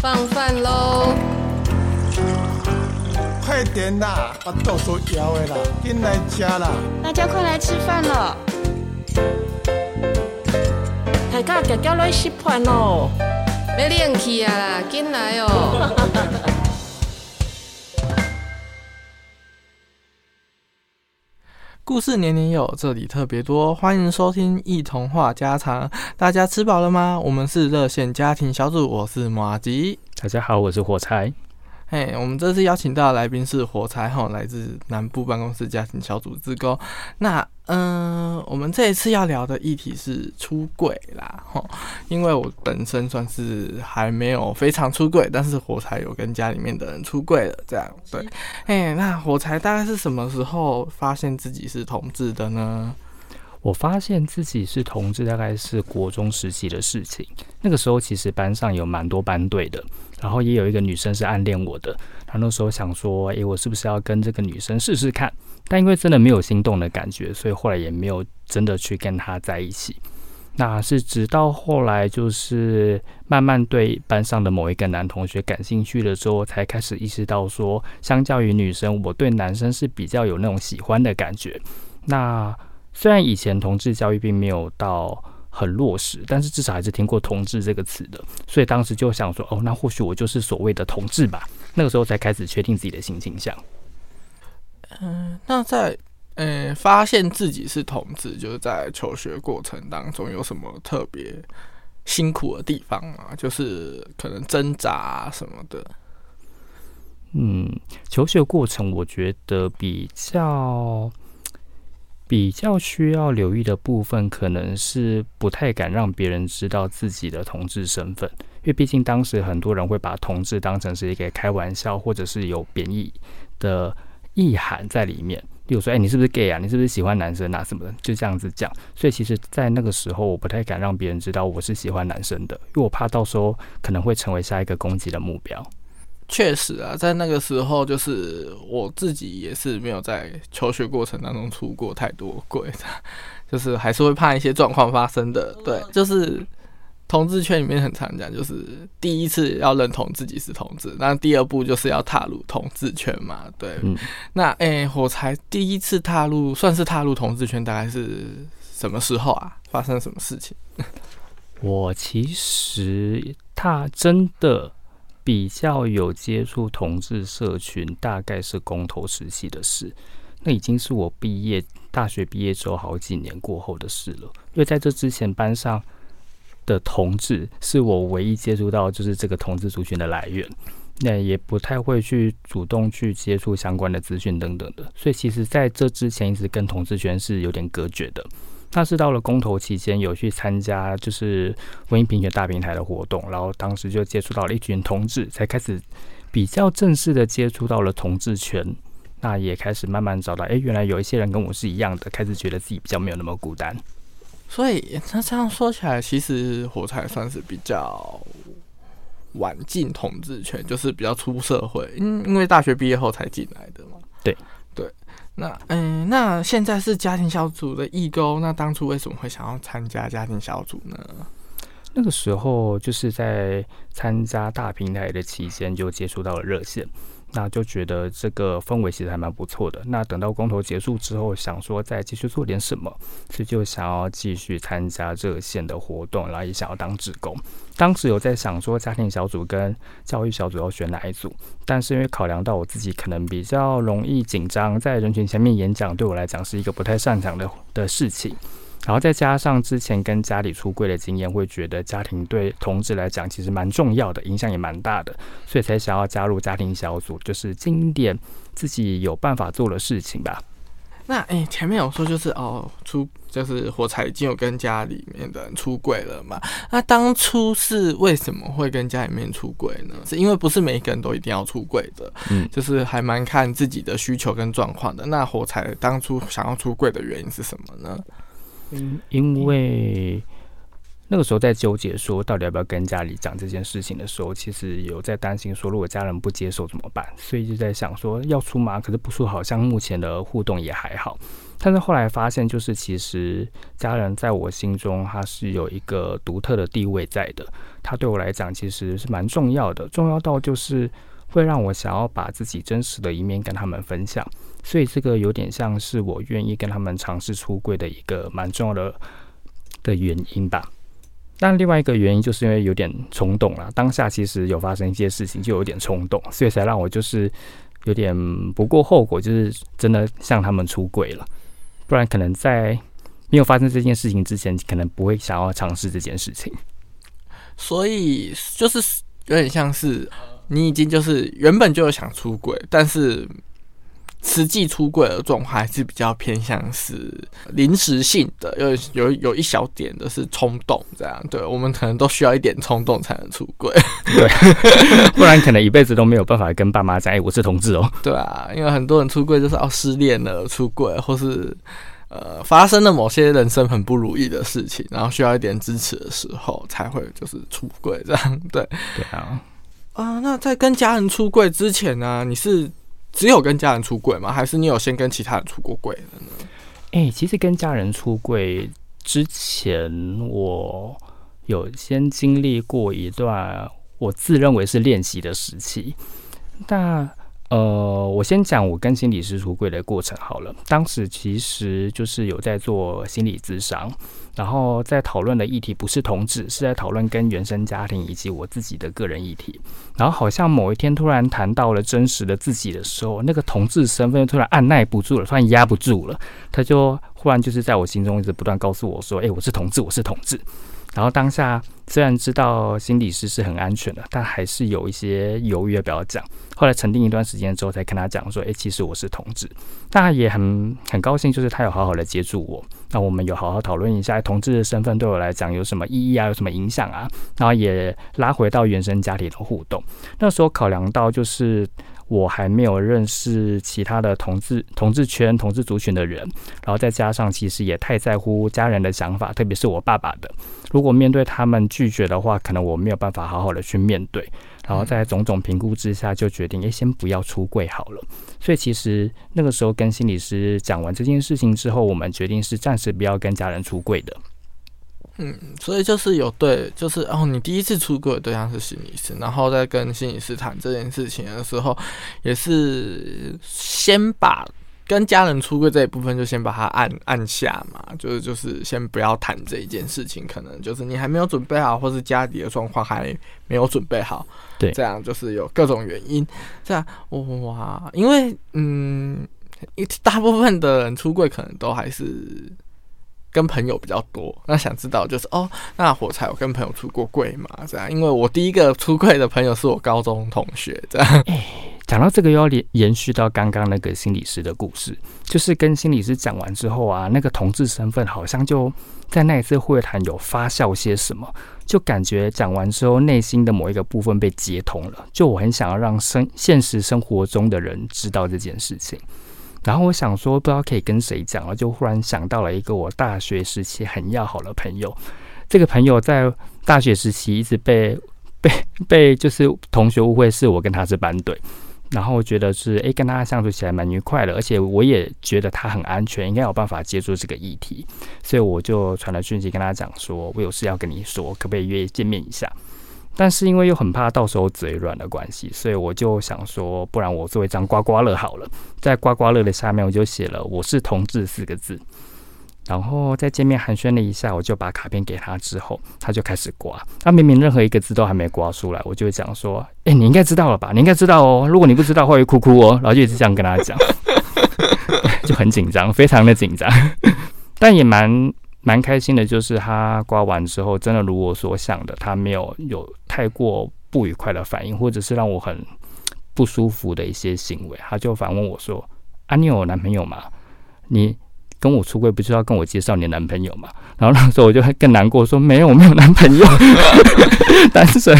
放饭喽！快点啦，把豆腐摇的啦，进来吃啦！大家快来吃饭了！大家夹夹来吃饭喽！要冷气啊啦，进来哦！故事年年有，这里特别多，欢迎收听一童话家常。大家吃饱了吗？我们是热线家庭小组，我是马吉。大家好，我是火柴。嘿，hey, 我们这次邀请到的来宾是火柴哈，来自南部办公室家庭小组志工。那嗯、呃，我们这一次要聊的议题是出柜啦哈，因为我本身算是还没有非常出柜，但是火柴有跟家里面的人出柜了，这样对。哎，那火柴大概是什么时候发现自己是同志的呢？我发现自己是同志，大概是国中时期的事情。那个时候其实班上有蛮多班队的，然后也有一个女生是暗恋我的。他那时候想说，诶，我是不是要跟这个女生试试看？但因为真的没有心动的感觉，所以后来也没有真的去跟她在一起。那是直到后来，就是慢慢对班上的某一个男同学感兴趣了之后，才开始意识到说，相较于女生，我对男生是比较有那种喜欢的感觉。那虽然以前同志教育并没有到很落实，但是至少还是听过“同志”这个词的，所以当时就想说：“哦，那或许我就是所谓的同志吧。”那个时候才开始确定自己的性倾向。嗯，那在呃发现自己是同志，就是在求学过程当中有什么特别辛苦的地方吗？就是可能挣扎什么的。嗯，求学过程我觉得比较。比较需要留意的部分，可能是不太敢让别人知道自己的同志身份，因为毕竟当时很多人会把同志当成是一个开玩笑，或者是有贬义的意涵在里面。例如说，哎、你是不是 gay 啊？你是不是喜欢男生啊？什么的，就这样子讲。所以其实，在那个时候，我不太敢让别人知道我是喜欢男生的，因为我怕到时候可能会成为下一个攻击的目标。确实啊，在那个时候，就是我自己也是没有在求学过程当中出过太多轨的，就是还是会怕一些状况发生的。对，就是同志圈里面很常讲，就是第一次要认同自己是同志，那第二步就是要踏入同志圈嘛。对，嗯、那诶、欸，我才第一次踏入，算是踏入同志圈，大概是什么时候啊？发生什么事情？我其实踏真的。比较有接触同志社群，大概是公投时期的事。那已经是我毕业大学毕业之后好几年过后的事了。因为在这之前，班上的同志是我唯一接触到就是这个同志族群的来源，那也不太会去主动去接触相关的资讯等等的。所以，其实在这之前一直跟同志圈是有点隔绝的。那是到了公投期间，有去参加就是婚姻平权大平台的活动，然后当时就接触到了一群同志，才开始比较正式的接触到了同志权。那也开始慢慢找到，哎、欸，原来有一些人跟我是一样的，开始觉得自己比较没有那么孤单。所以那这样说起来，其实火柴算是比较晚进统治权，就是比较出社会，因因为大学毕业后才进来的嘛。对。那嗯，那现在是家庭小组的义工，那当初为什么会想要参加家庭小组呢？那个时候就是在参加大平台的期间，就接触到了热线。那就觉得这个氛围其实还蛮不错的。那等到公投结束之后，想说再继续做点什么，所以就想要继续参加热线的活动，然后也想要当志工。当时有在想说家庭小组跟教育小组要选哪一组，但是因为考量到我自己可能比较容易紧张，在人群前面演讲对我来讲是一个不太擅长的的事情。然后再加上之前跟家里出柜的经验，会觉得家庭对同志来讲其实蛮重要的，影响也蛮大的，所以才想要加入家庭小组，就是尽一点自己有办法做的事情吧。那诶、欸，前面有说就是哦，出就是火柴已经有跟家里面的人出柜了嘛？那当初是为什么会跟家里面出柜呢？是因为不是每一个人都一定要出柜的，嗯，就是还蛮看自己的需求跟状况的。那火柴当初想要出柜的原因是什么呢？因因为那个时候在纠结说到底要不要跟家里讲这件事情的时候，其实有在担心说如果家人不接受怎么办，所以就在想说要出吗？可是不出好像目前的互动也还好。但是后来发现，就是其实家人在我心中他是有一个独特的地位在的，他对我来讲其实是蛮重要的，重要到就是会让我想要把自己真实的一面跟他们分享，所以这个有点像是我愿意跟他们尝试出柜的一个蛮重要的的原因吧。但另外一个原因就是因为有点冲动了，当下其实有发生一些事情，就有点冲动，所以才让我就是有点不顾后果，就是真的向他们出柜了。不然可能在没有发生这件事情之前，可能不会想要尝试这件事情。所以就是有点像是你已经就是原本就有想出轨，但是实际出柜的状况还是比较偏向是临时性的，有有有一小点的是冲动这样。对，我们可能都需要一点冲动才能出柜，对，不然可能一辈子都没有办法跟爸妈讲，哎，我是同志哦。对啊，因为很多人出柜就是哦失恋了出柜，或是呃发生了某些人生很不如意的事情，然后需要一点支持的时候才会就是出柜这样。对，对啊。啊，那在跟家人出柜之前呢，啊，你是？只有跟家人出柜吗？还是你有先跟其他人出过柜的呢？哎、其实跟家人出柜之前，我有先经历过一段我自认为是练习的时期。那呃，我先讲我跟心理师出柜的过程好了。当时其实就是有在做心理咨商。然后在讨论的议题不是同志，是在讨论跟原生家庭以及我自己的个人议题。然后好像某一天突然谈到了真实的自己的时候，那个同志身份突然按耐不住了，突然压不住了，他就忽然就是在我心中一直不断告诉我说：“诶，我是同志，我是同志。”然后当下虽然知道心理师是很安全的，但还是有一些犹豫要不要讲。后来沉淀一段时间之后，才跟他讲说：“诶，其实我是同志。”那也很很高兴，就是他有好好的接住我。那我们有好好讨论一下同志的身份对我来讲有什么意义啊，有什么影响啊？然后也拉回到原生家庭的互动。那时候考量到就是。我还没有认识其他的同志、同志圈、同志族群的人，然后再加上其实也太在乎家人的想法，特别是我爸爸的。如果面对他们拒绝的话，可能我没有办法好好的去面对。然后在种种评估之下，就决定诶，先不要出柜好了。所以其实那个时候跟心理师讲完这件事情之后，我们决定是暂时不要跟家人出柜的。嗯，所以就是有对，就是哦，你第一次出柜的对象是心理师，然后在跟心理师谈这件事情的时候，也是先把跟家人出柜这一部分就先把它按按下嘛，就是就是先不要谈这一件事情，可能就是你还没有准备好，或是家里的状况还没有准备好，对，这样就是有各种原因，这样哇，因为嗯，一大部分的人出柜可能都还是。跟朋友比较多，那想知道就是哦，那火柴有跟朋友出过柜吗？这样，因为我第一个出柜的朋友是我高中同学，这样。讲到这个又要连延续到刚刚那个心理师的故事，就是跟心理师讲完之后啊，那个同志身份好像就在那一次会谈有发酵些什么，就感觉讲完之后内心的某一个部分被接通了，就我很想要让生现实生活中的人知道这件事情。然后我想说，不知道可以跟谁讲了，就忽然想到了一个我大学时期很要好的朋友。这个朋友在大学时期一直被被被就是同学误会是我跟他是班队，然后我觉得是诶跟他相处起来蛮愉快的，而且我也觉得他很安全，应该有办法接住这个议题，所以我就传了讯息跟他讲说，我有事要跟你说，可不可以约见面一下？但是因为又很怕到时候嘴软的关系，所以我就想说，不然我做一张刮刮乐好了，在刮刮乐的下面我就写了“我是同志”四个字，然后在见面寒暄了一下，我就把卡片给他之后，他就开始刮。他明明任何一个字都还没刮出来，我就讲说：“哎，你应该知道了吧？你应该知道哦。如果你不知道，会哭哭哦。”然后就一直这样跟他讲，就很紧张，非常的紧张，但也蛮。蛮开心的，就是他刮完之后，真的如我所想的，他没有有太过不愉快的反应，或者是让我很不舒服的一些行为。他就反问我说：“啊，你有男朋友吗？你跟我出柜不是要跟我介绍你的男朋友嘛？” 然后那时候我就更难过，说：“没有，我没有男朋友。”单纯，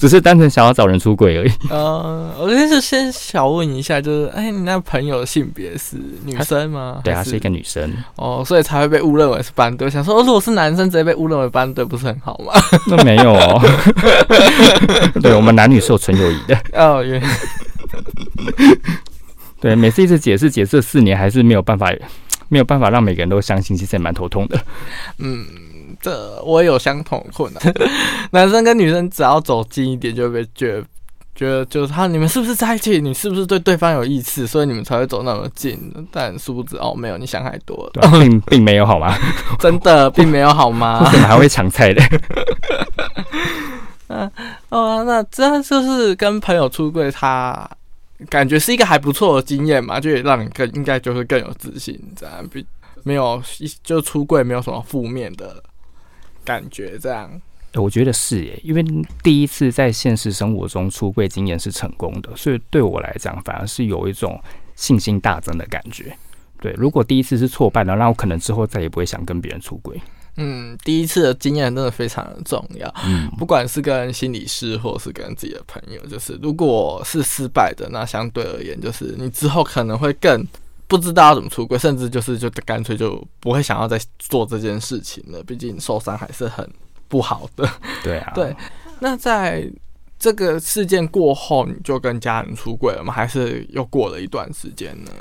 只是单纯想要找人出轨而已。呃，我就是先小问一下，就是，哎、欸，你那朋友的性别是女生吗？对啊，是一个女生。哦，所以才会被误认为是班对。想说，如果是男生直接被误认为班队，不是很好吗？那没有哦。对，我们男女是有纯友谊的。哦，原来。对，每次一直解释解释四年，还是没有办法，没有办法让每个人都相信，其实也蛮头痛的。嗯。这我有相同困难，男生跟女生只要走近一点，就会被觉得觉得就是他，你们是不是在一起？你是不是对对方有意思？所以你们才会走那么近？但殊不知哦，没有，你想太多了，并 并没有好吗？真的并没有好吗？为什么还会抢菜的？嗯哦，那这就是跟朋友出柜，他感觉是一个还不错的经验嘛，就也让你更应该就是更有自信，这样比没有一就出柜没有什么负面的。感觉这样，我觉得是耶，因为第一次在现实生活中出柜经验是成功的，所以对我来讲反而是有一种信心大增的感觉。对，如果第一次是挫败的，那我可能之后再也不会想跟别人出轨。嗯，第一次的经验真的非常的重要。嗯，不管是跟心理师，或是跟自己的朋友，就是如果是失败的，那相对而言，就是你之后可能会更。不知道要怎么出轨，甚至就是就干脆就不会想要再做这件事情了。毕竟受伤还是很不好的。对啊，对。那在这个事件过后，你就跟家人出轨了吗？还是又过了一段时间呢？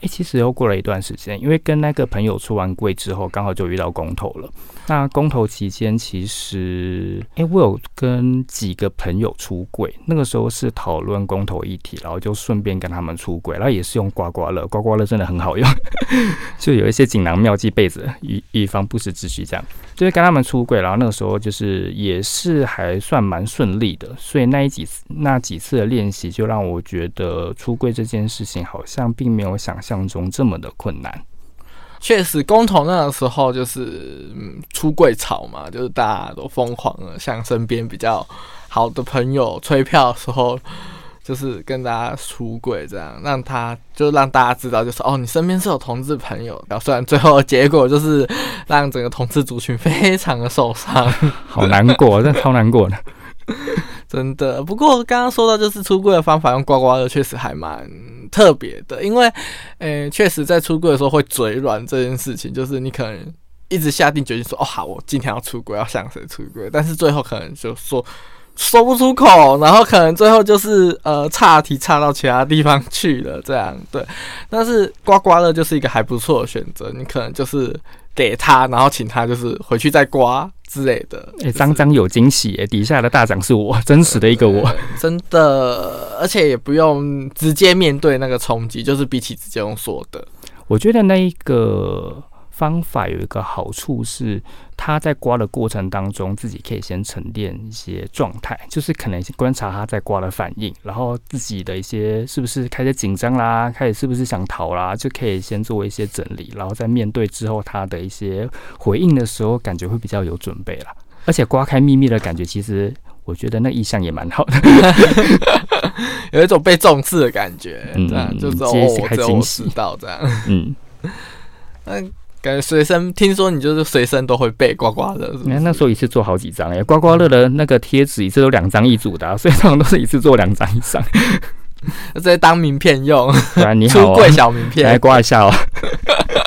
诶、欸，其实又过了一段时间，因为跟那个朋友出完柜之后，刚好就遇到公投了。那公投期间，其实诶、欸，我有跟几个朋友出柜，那个时候是讨论公投议题，然后就顺便跟他们出柜，然后也是用刮刮乐，刮刮乐真的很好用，就有一些锦囊妙计备着，以以防不时之需，这样就是跟他们出柜，然后那个时候就是也是还算蛮顺利的，所以那一几次那几次的练习，就让我觉得出柜这件事情好像并没有想。像中这么的困难，确实，公投那个时候就是嗯，出柜潮嘛，就是大家都疯狂的，向身边比较好的朋友催票的时候，就是跟大家出柜，这样让他就让大家知道，就是哦，你身边是有同志朋友的。虽然最后的结果就是让整个同志族群非常的受伤，好难过，真的超难过的。真的，不过刚刚说到就是出柜的方法，用刮刮乐确实还蛮特别的，因为，诶，确实在出柜的时候会嘴软这件事情，就是你可能一直下定决心说，哦好，我今天要出柜，要向谁出柜，但是最后可能就说说不出口，然后可能最后就是呃岔题岔到其他地方去了，这样对。但是刮刮乐就是一个还不错的选择，你可能就是给他，然后请他就是回去再刮。之类的，哎、欸，张张有惊喜哎！底下的大奖是我，真实的一个我，真的，而且也不用直接面对那个冲击，就是比起直接用说的，我觉得那一个。方法有一个好处是，他在刮的过程当中，自己可以先沉淀一些状态，就是可能观察他在刮的反应，然后自己的一些是不是开始紧张啦，开始是不是想逃啦，就可以先做一些整理，然后在面对之后他的一些回应的时候，感觉会比较有准备啦。而且刮开秘密的感觉，其实我觉得那意象也蛮好的，有一种被重视的感觉，嗯，这样就是哦，还惊喜到这样，嗯，嗯。感觉随身听说你就是随身都会备刮刮乐，你看那时候一次做好几张哎，刮刮乐的那个贴纸一次都两张一组的，啊，所以通常都是一次做两张以上，直接当名片用。对啊，你好，出柜小名片，来刮一下哦。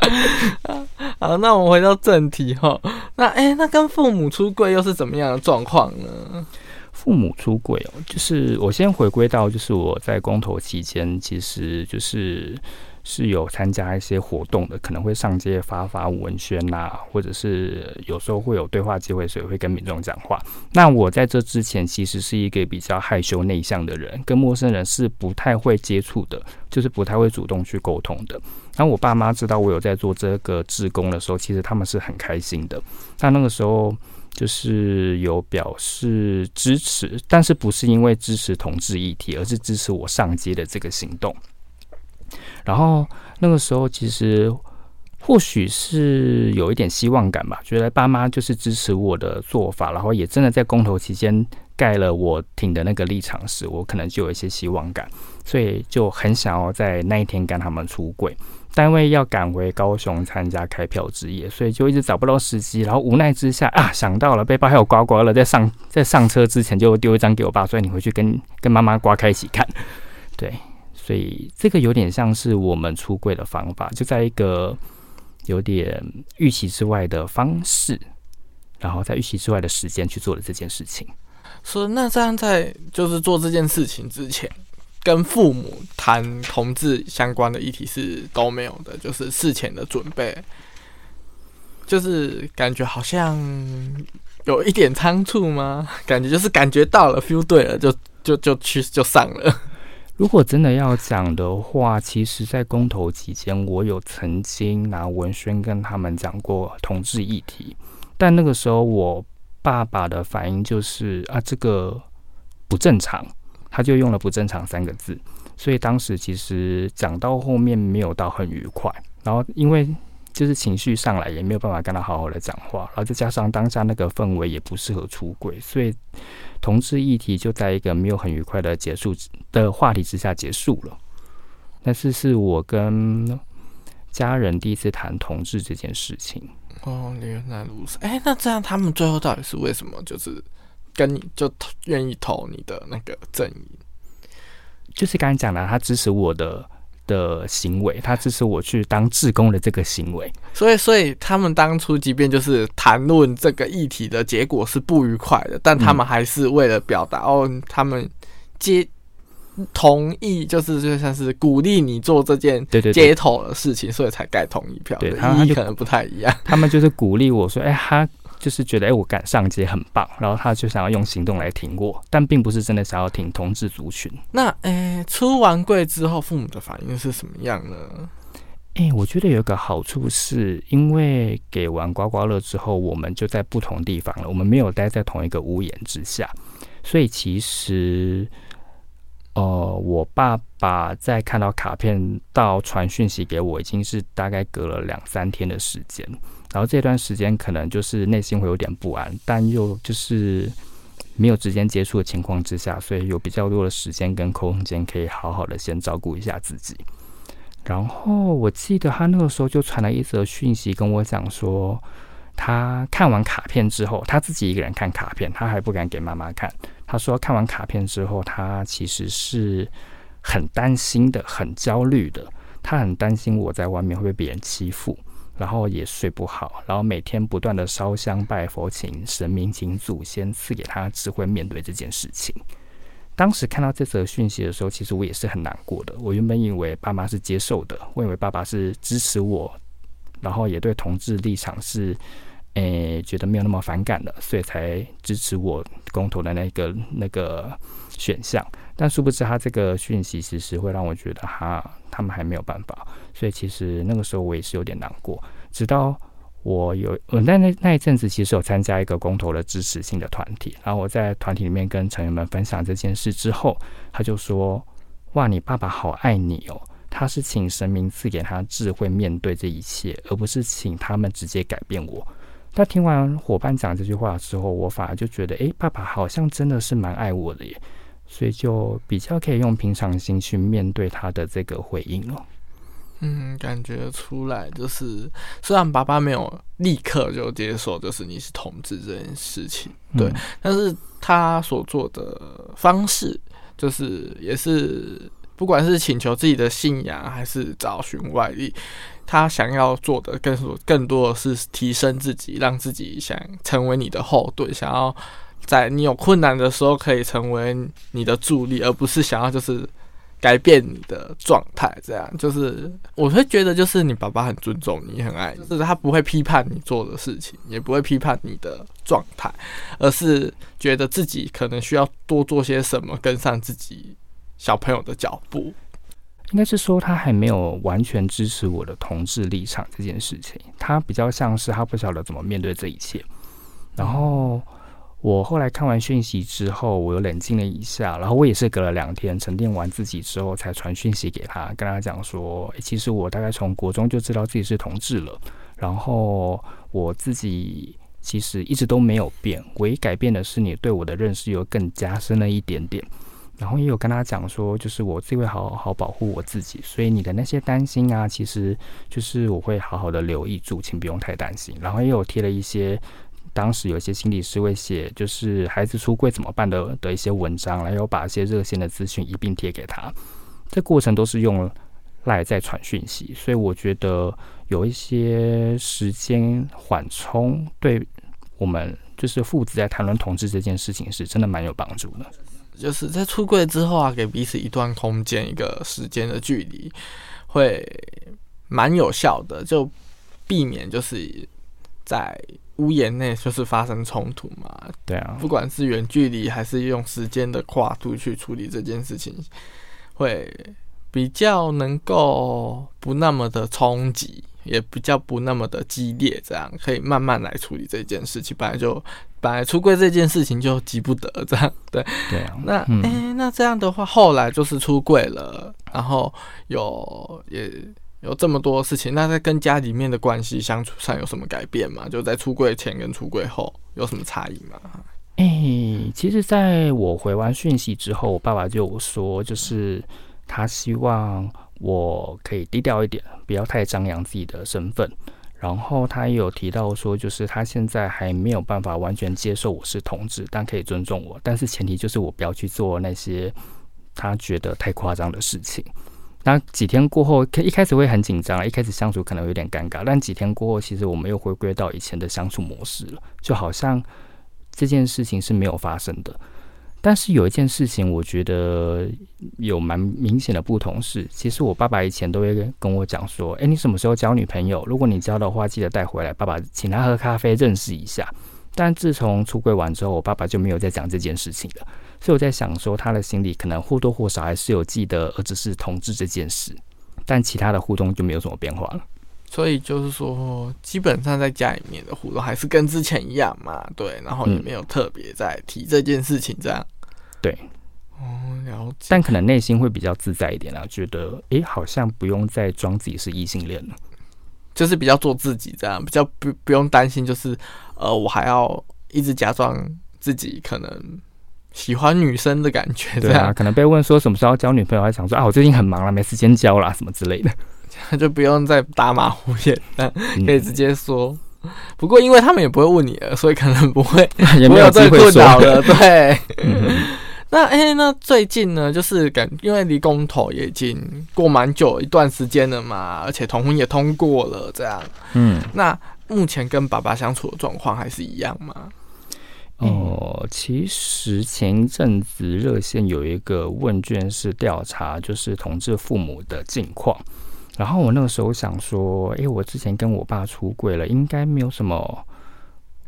好，那我们回到正题哈。那哎、欸，那跟父母出柜又是怎么样的状况呢？父母出柜哦，就是我先回归到，就是我在公投期间，其实就是。是有参加一些活动的，可能会上街发发文宣呐、或者是有时候会有对话机会，所以会跟民众讲话。那我在这之前其实是一个比较害羞内向的人，跟陌生人是不太会接触的，就是不太会主动去沟通的。然后我爸妈知道我有在做这个志工的时候，其实他们是很开心的。那那个时候就是有表示支持，但是不是因为支持同志议题，而是支持我上街的这个行动。然后那个时候，其实或许是有一点希望感吧，觉得爸妈就是支持我的做法，然后也真的在公投期间盖了我挺的那个立场时，我可能就有一些希望感，所以就很想要在那一天跟他们出柜。单位要赶回高雄参加开票之夜，所以就一直找不到时机。然后无奈之下啊，想到了背包还有刮刮乐，在上在上车之前就丢一张给我爸，所以你回去跟跟妈妈刮开一起看。对，所以这个有点像是我们出柜的方法，就在一个有点预期之外的方式，然后在预期之外的时间去做了这件事情。所以那这样在就是做这件事情之前。跟父母谈同志相关的议题是都没有的，就是事前的准备，就是感觉好像有一点仓促吗？感觉就是感觉到了，feel 对了，就就就去就上了。如果真的要讲的话，其实，在公投期间，我有曾经拿文宣跟他们讲过同志议题，但那个时候我爸爸的反应就是啊，这个不正常。他就用了“不正常”三个字，所以当时其实讲到后面没有到很愉快。然后因为就是情绪上来，也没有办法跟他好好的讲话。然后再加上当下那个氛围也不适合出柜，所以同志议题就在一个没有很愉快的结束的话题之下结束了。但是是我跟家人第一次谈同志这件事情。哦，原来如此。哎，那这样他们最后到底是为什么？就是。跟你就愿意投你的那个阵营，就是刚才讲的，他支持我的的行为，他支持我去当志工的这个行为。所以，所以他们当初即便就是谈论这个议题的结果是不愉快的，但他们还是为了表达、嗯、哦，他们接同意，就是就像是鼓励你做这件街头的事情，对对对，所以才盖同意票。对，他们可能不太一样，他们就是鼓励我说，哎、欸，他。就是觉得哎、欸，我敢上街很棒，然后他就想要用行动来挺我，但并不是真的想要挺同志族群。那哎、欸，出完柜之后，父母的反应是什么样呢？哎、欸，我觉得有一个好处是，因为给完刮刮乐之后，我们就在不同地方了，我们没有待在同一个屋檐之下，所以其实，呃，我爸爸在看到卡片到传讯息给我，已经是大概隔了两三天的时间。然后这段时间可能就是内心会有点不安，但又就是没有直接接触的情况之下，所以有比较多的时间跟空间可以好好的先照顾一下自己。然后我记得他那个时候就传了一则讯息跟我讲说，他看完卡片之后，他自己一个人看卡片，他还不敢给妈妈看。他说看完卡片之后，他其实是很担心的，很焦虑的，他很担心我在外面会被别人欺负。然后也睡不好，然后每天不断的烧香拜佛，请神明、请祖先赐给他智慧面对这件事情。当时看到这则讯息的时候，其实我也是很难过的。我原本以为爸妈是接受的，我以为爸爸是支持我，然后也对同志立场是，诶，觉得没有那么反感的，所以才支持我公投的那个那个选项。但殊不知，他这个讯息其实会让我觉得，哈，他们还没有办法。所以其实那个时候我也是有点难过。直到我有我在那那一阵子，其实有参加一个公投的支持性的团体，然后我在团体里面跟成员们分享这件事之后，他就说：“哇，你爸爸好爱你哦！他是请神明赐给他智慧面对这一切，而不是请他们直接改变我。”他听完伙伴讲这句话之后，我反而就觉得，诶，爸爸好像真的是蛮爱我的耶。所以就比较可以用平常心去面对他的这个回应了。嗯，感觉出来就是，虽然爸爸没有立刻就接受，就是你是同志这件事情，对，嗯、但是他所做的方式，就是也是不管是请求自己的信仰，还是找寻外力，他想要做的更多更多的是提升自己，让自己想成为你的后盾，想要。在你有困难的时候，可以成为你的助力，而不是想要就是改变你的状态。这样就是我会觉得，就是你爸爸很尊重你，很爱你，就是他不会批判你做的事情，也不会批判你的状态，而是觉得自己可能需要多做些什么，跟上自己小朋友的脚步。应该是说，他还没有完全支持我的同志立场这件事情，他比较像是他不晓得怎么面对这一切，然后。我后来看完讯息之后，我又冷静了一下，然后我也是隔了两天沉淀完自己之后，才传讯息给他，跟他讲说，其实我大概从国中就知道自己是同志了，然后我自己其实一直都没有变，唯一改变的是你对我的认识又更加深了一点点。然后也有跟他讲说，就是我自己会好好保护我自己，所以你的那些担心啊，其实就是我会好好的留意住，请不用太担心。然后也有贴了一些当时有一些心理师会写，就是孩子出柜怎么办的的一些文章，然后把一些热线的资讯一并贴给他。这过程都是用赖在传讯息，所以我觉得有一些时间缓冲，对我们就是父子在谈论同志这件事情是真的蛮有帮助的。就是在出柜之后啊，给彼此一段空间、一个时间的距离，会蛮有效的，就避免就是在屋檐内就是发生冲突嘛。对啊，不管是远距离还是用时间的跨度去处理这件事情，会比较能够不那么的冲击，也比较不那么的激烈，这样可以慢慢来处理这件事情。本来就。本来出柜这件事情就急不得，这样对 对啊。那诶、嗯欸，那这样的话，后来就是出柜了，然后有也有这么多事情。那在跟家里面的关系相处上有什么改变吗？就在出柜前跟出柜后有什么差异吗？诶、其实在我回完讯息之后，我爸爸就说，就是他希望我可以低调一点，不要太张扬自己的身份。然后他也有提到说，就是他现在还没有办法完全接受我是同志，但可以尊重我，但是前提就是我不要去做那些他觉得太夸张的事情。那几天过后，一开始会很紧张，一开始相处可能有点尴尬，但几天过后，其实我们又回归到以前的相处模式了，就好像这件事情是没有发生的。但是有一件事情，我觉得有蛮明显的不同是，其实我爸爸以前都会跟我讲说：“诶，你什么时候交女朋友？如果你交的话，记得带回来，爸爸请他喝咖啡认识一下。”但自从出柜完之后，我爸爸就没有再讲这件事情了。所以我在想说，他的心里可能或多或少还是有记得儿子是同志这件事，但其他的互动就没有什么变化了。所以就是说，基本上在家里面的互动还是跟之前一样嘛，对，然后也没有特别在提这件事情，这样，对，哦，了解。但可能内心会比较自在一点啊，觉得诶、欸，好像不用再装自己是异性恋了，就是比较做自己这样，比较不不用担心，就是呃，我还要一直假装自己可能喜欢女生的感觉，对啊，可能被问说什么时候交女朋友，还想说啊，我最近很忙了，没时间交啦，什么之类的。就不用再打马虎眼，可以直接说。不过因为他们也不会问你了，所以可能不会 也没有这个困扰了。对，那哎、欸，那最近呢，就是感因为离公投也已经过蛮久一段时间了嘛，而且同婚也通过了，这样。嗯，那目前跟爸爸相处的状况还是一样吗？哦，其实前一阵子热线有一个问卷是调查，就是同志父母的近况。然后我那个时候想说，诶，我之前跟我爸出柜了，应该没有什么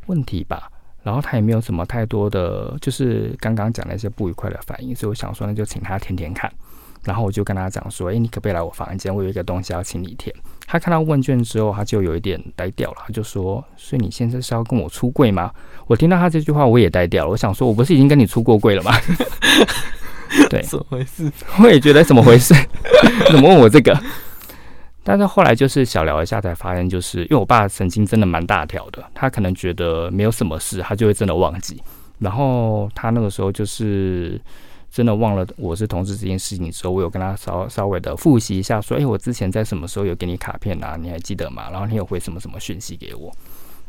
问题吧？然后他也没有什么太多的，就是刚刚讲那些不愉快的反应，所以我想说，那就请他填填看。然后我就跟他讲说，诶，你可不可以来我房间？我有一个东西要请你填。他看到问卷之后，他就有一点呆掉了，他就说：“所以你现在是要跟我出柜吗？”我听到他这句话，我也呆掉了。我想说，我不是已经跟你出过柜了吗？对，怎么回事？我也觉得怎么回事？怎么问我这个？但是后来就是小聊一下，才发现就是因为我爸神经真的蛮大条的，他可能觉得没有什么事，他就会真的忘记。然后他那个时候就是真的忘了我是同志这件事情之后，我有跟他稍稍微的复习一下，说：“哎，我之前在什么时候有给你卡片啊？你还记得吗？然后你有回什么什么讯息给我？”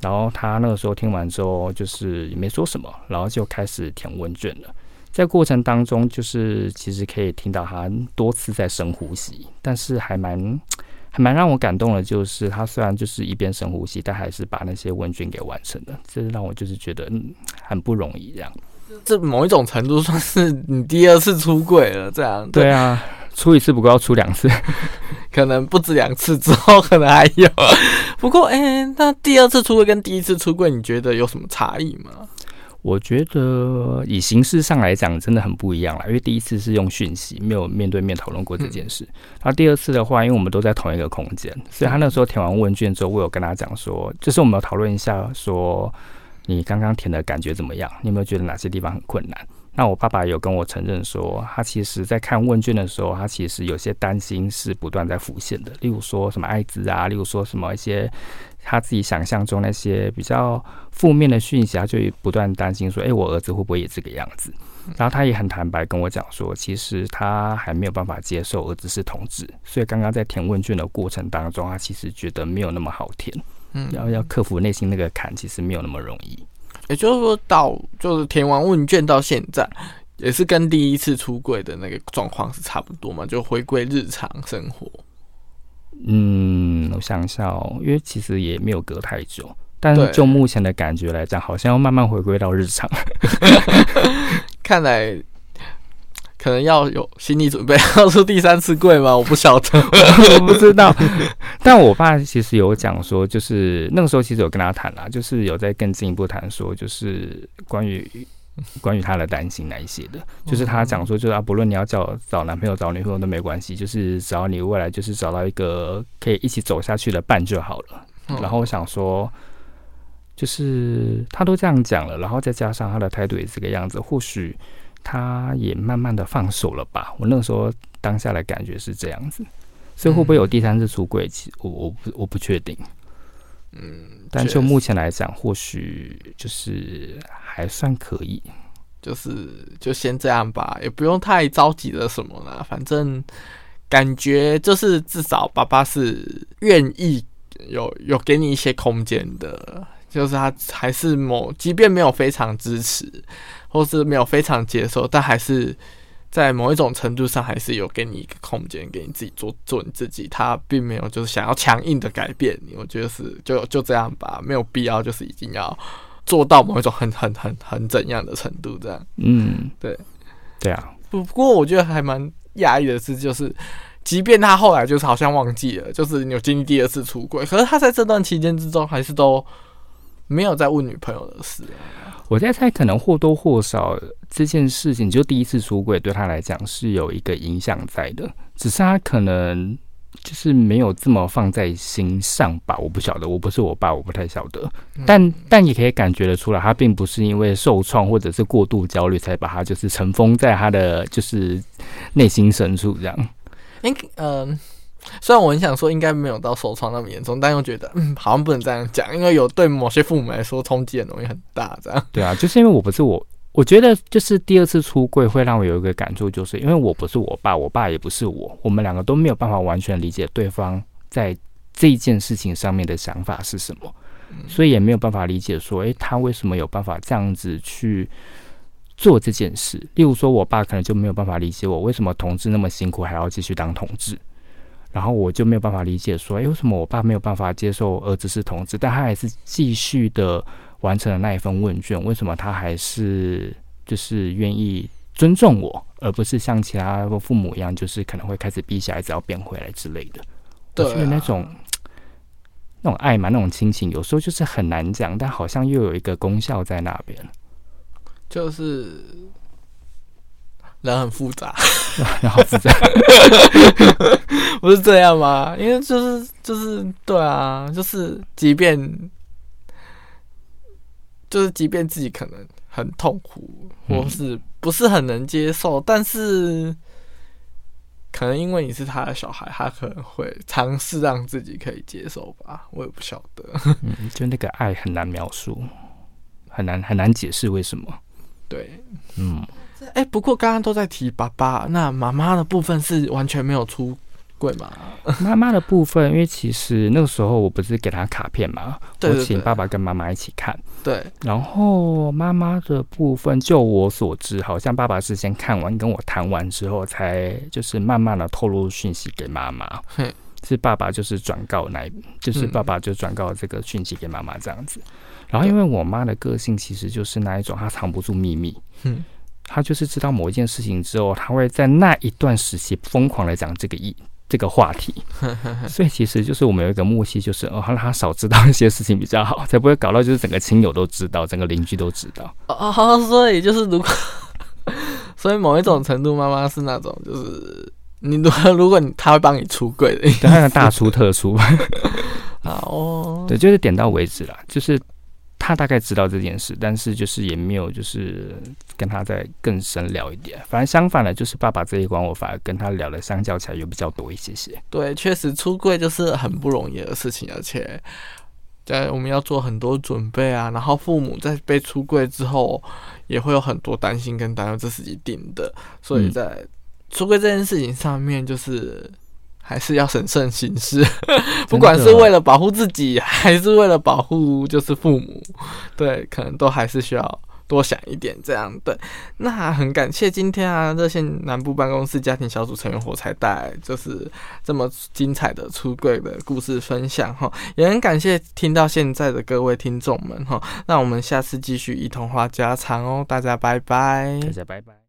然后他那个时候听完之后，就是也没说什么，然后就开始填问卷了。在过程当中，就是其实可以听到他多次在深呼吸，但是还蛮。还蛮让我感动的，就是他虽然就是一边深呼吸，但还是把那些问卷给完成了。这让我就是觉得嗯很不容易这样。这某一种程度算是你第二次出柜了，这样。对啊，出一次不够要出两次，可能不止两次，之后可能还有。不过哎、欸，那第二次出柜跟第一次出柜，你觉得有什么差异吗？我觉得以形式上来讲，真的很不一样了。因为第一次是用讯息，没有面对面讨论过这件事。然后第二次的话，因为我们都在同一个空间，所以他那时候填完问卷之后，我有跟他讲说，就是我们有讨论一下，说你刚刚填的感觉怎么样？你有没有觉得哪些地方很困难？那我爸爸有跟我承认说，他其实在看问卷的时候，他其实有些担心是不断在浮现的，例如说什么艾滋啊，例如说什么一些他自己想象中那些比较负面的讯息，他就不断担心说，哎，我儿子会不会也这个样子？然后他也很坦白跟我讲说，其实他还没有办法接受儿子是同志，所以刚刚在填问卷的过程当中，他其实觉得没有那么好填，嗯，要要克服内心那个坎，其实没有那么容易。也就是说，到就是填完问卷到现在，也是跟第一次出柜的那个状况是差不多嘛？就回归日常生活。嗯，我想一下哦，因为其实也没有隔太久，但是就目前的感觉来讲，好像要慢慢回归到日常。看来可能要有心理准备，要出第三次柜吗？我不晓得，我不知道。但我爸其实有讲说，就是那个时候其实有跟他谈啦，就是有在更进一步谈说，就是关于关于他的担心那一些的，就是他讲说，就是啊，不论你要找找男朋友、找女朋友都没关系，就是只要你未来就是找到一个可以一起走下去的伴就好了。然后我想说，就是他都这样讲了，然后再加上他的态度也是这个样子，或许。他也慢慢的放手了吧？我那个时候当下的感觉是这样子，所以会不会有第三次出轨？其实我我不我不确定。嗯，但就目前来讲，或许就是还算可以，就是就先这样吧，也不用太着急了什么啦。反正感觉就是至少爸爸是愿意有有给你一些空间的，就是他还是某，即便没有非常支持。或是没有非常接受，但还是在某一种程度上，还是有给你一个空间，给你自己做做你自己。他并没有就是想要强硬的改变你，我觉得是就就这样吧，没有必要就是一定要做到某一种很很很很怎样的程度这样。嗯，对，对啊。不过我觉得还蛮讶异的是，就是即便他后来就是好像忘记了，就是你有经历第二次出轨，可是他在这段期间之中，还是都没有在问女朋友的事。我在猜，可能或多或少这件事情，就第一次出轨对他来讲是有一个影响在的，只是他可能就是没有这么放在心上吧。我不晓得，我不是我爸，我不太晓得。但但也可以感觉得出来，他并不是因为受创或者是过度焦虑，才把他就是尘封在他的就是内心深处这样。嗯、虽然我很想说应该没有到受创那么严重，但又觉得嗯，好像不能这样讲，因为有对某些父母来说冲击很容易很大，这样。对啊，就是因为我不是我，我觉得就是第二次出柜会让我有一个感触，就是因为我不是我爸，我爸也不是我，我们两个都没有办法完全理解对方在这一件事情上面的想法是什么，所以也没有办法理解说，诶，他为什么有办法这样子去做这件事？例如说，我爸可能就没有办法理解我为什么同志那么辛苦还要继续当同志。然后我就没有办法理解说，哎，为什么我爸没有办法接受儿子是同志，但他还是继续的完成了那一份问卷？为什么他还是就是愿意尊重我，而不是像其他父母一样，就是可能会开始逼小孩子要变回来之类的？对、啊，我觉得那种那种爱嘛，那种亲情，有时候就是很难讲，但好像又有一个功效在那边，就是。人很复杂，人 好复杂，不是这样吗？因为就是就是对啊，就是即便就是即便自己可能很痛苦，或是不是很能接受，嗯、但是可能因为你是他的小孩，他可能会尝试让自己可以接受吧。我也不晓得，嗯，就那个爱很难描述，很难很难解释为什么。对，嗯。哎、欸，不过刚刚都在提爸爸，那妈妈的部分是完全没有出柜吗？妈妈的部分，因为其实那个时候我不是给他卡片嘛，我请爸爸跟妈妈一起看。对，然后妈妈的部分，就我所知，好像爸爸是先看完跟我谈完之后，才就是慢慢的透露讯息给妈妈。嘿是爸爸就是转告那，就是爸爸就转告这个讯息给妈妈这样子。嗯、然后因为我妈的个性其实就是那一种，她藏不住秘密。嗯。他就是知道某一件事情之后，他会在那一段时期疯狂的讲这个意这个话题，所以其实就是我们有一个默契，就是哦，让他少知道一些事情比较好，才不会搞到就是整个亲友都知道，整个邻居都知道。哦，所以就是如果，所以某一种程度，妈妈是那种就是你如果如果你他会帮你出柜的，当然大出特出。好哦，对，就是点到为止啦，就是。他大概知道这件事，但是就是也没有就是跟他再更深聊一点。反正相反的，就是爸爸这一关，我反而跟他聊的相较起来又比较多一些些。对，确实出柜就是很不容易的事情，而且在我们要做很多准备啊。然后父母在被出柜之后，也会有很多担心跟担忧，这是一定的。所以在出柜这件事情上面，就是。还是要审慎行事，不管是为了保护自己，还是为了保护就是父母，对，可能都还是需要多想一点这样。对，那很感谢今天啊，热线南部办公室家庭小组成员火柴带来就是这么精彩的出柜的故事分享哈，也很感谢听到现在的各位听众们哈，那我们下次继续一通话家常哦，大家拜拜，大家拜拜。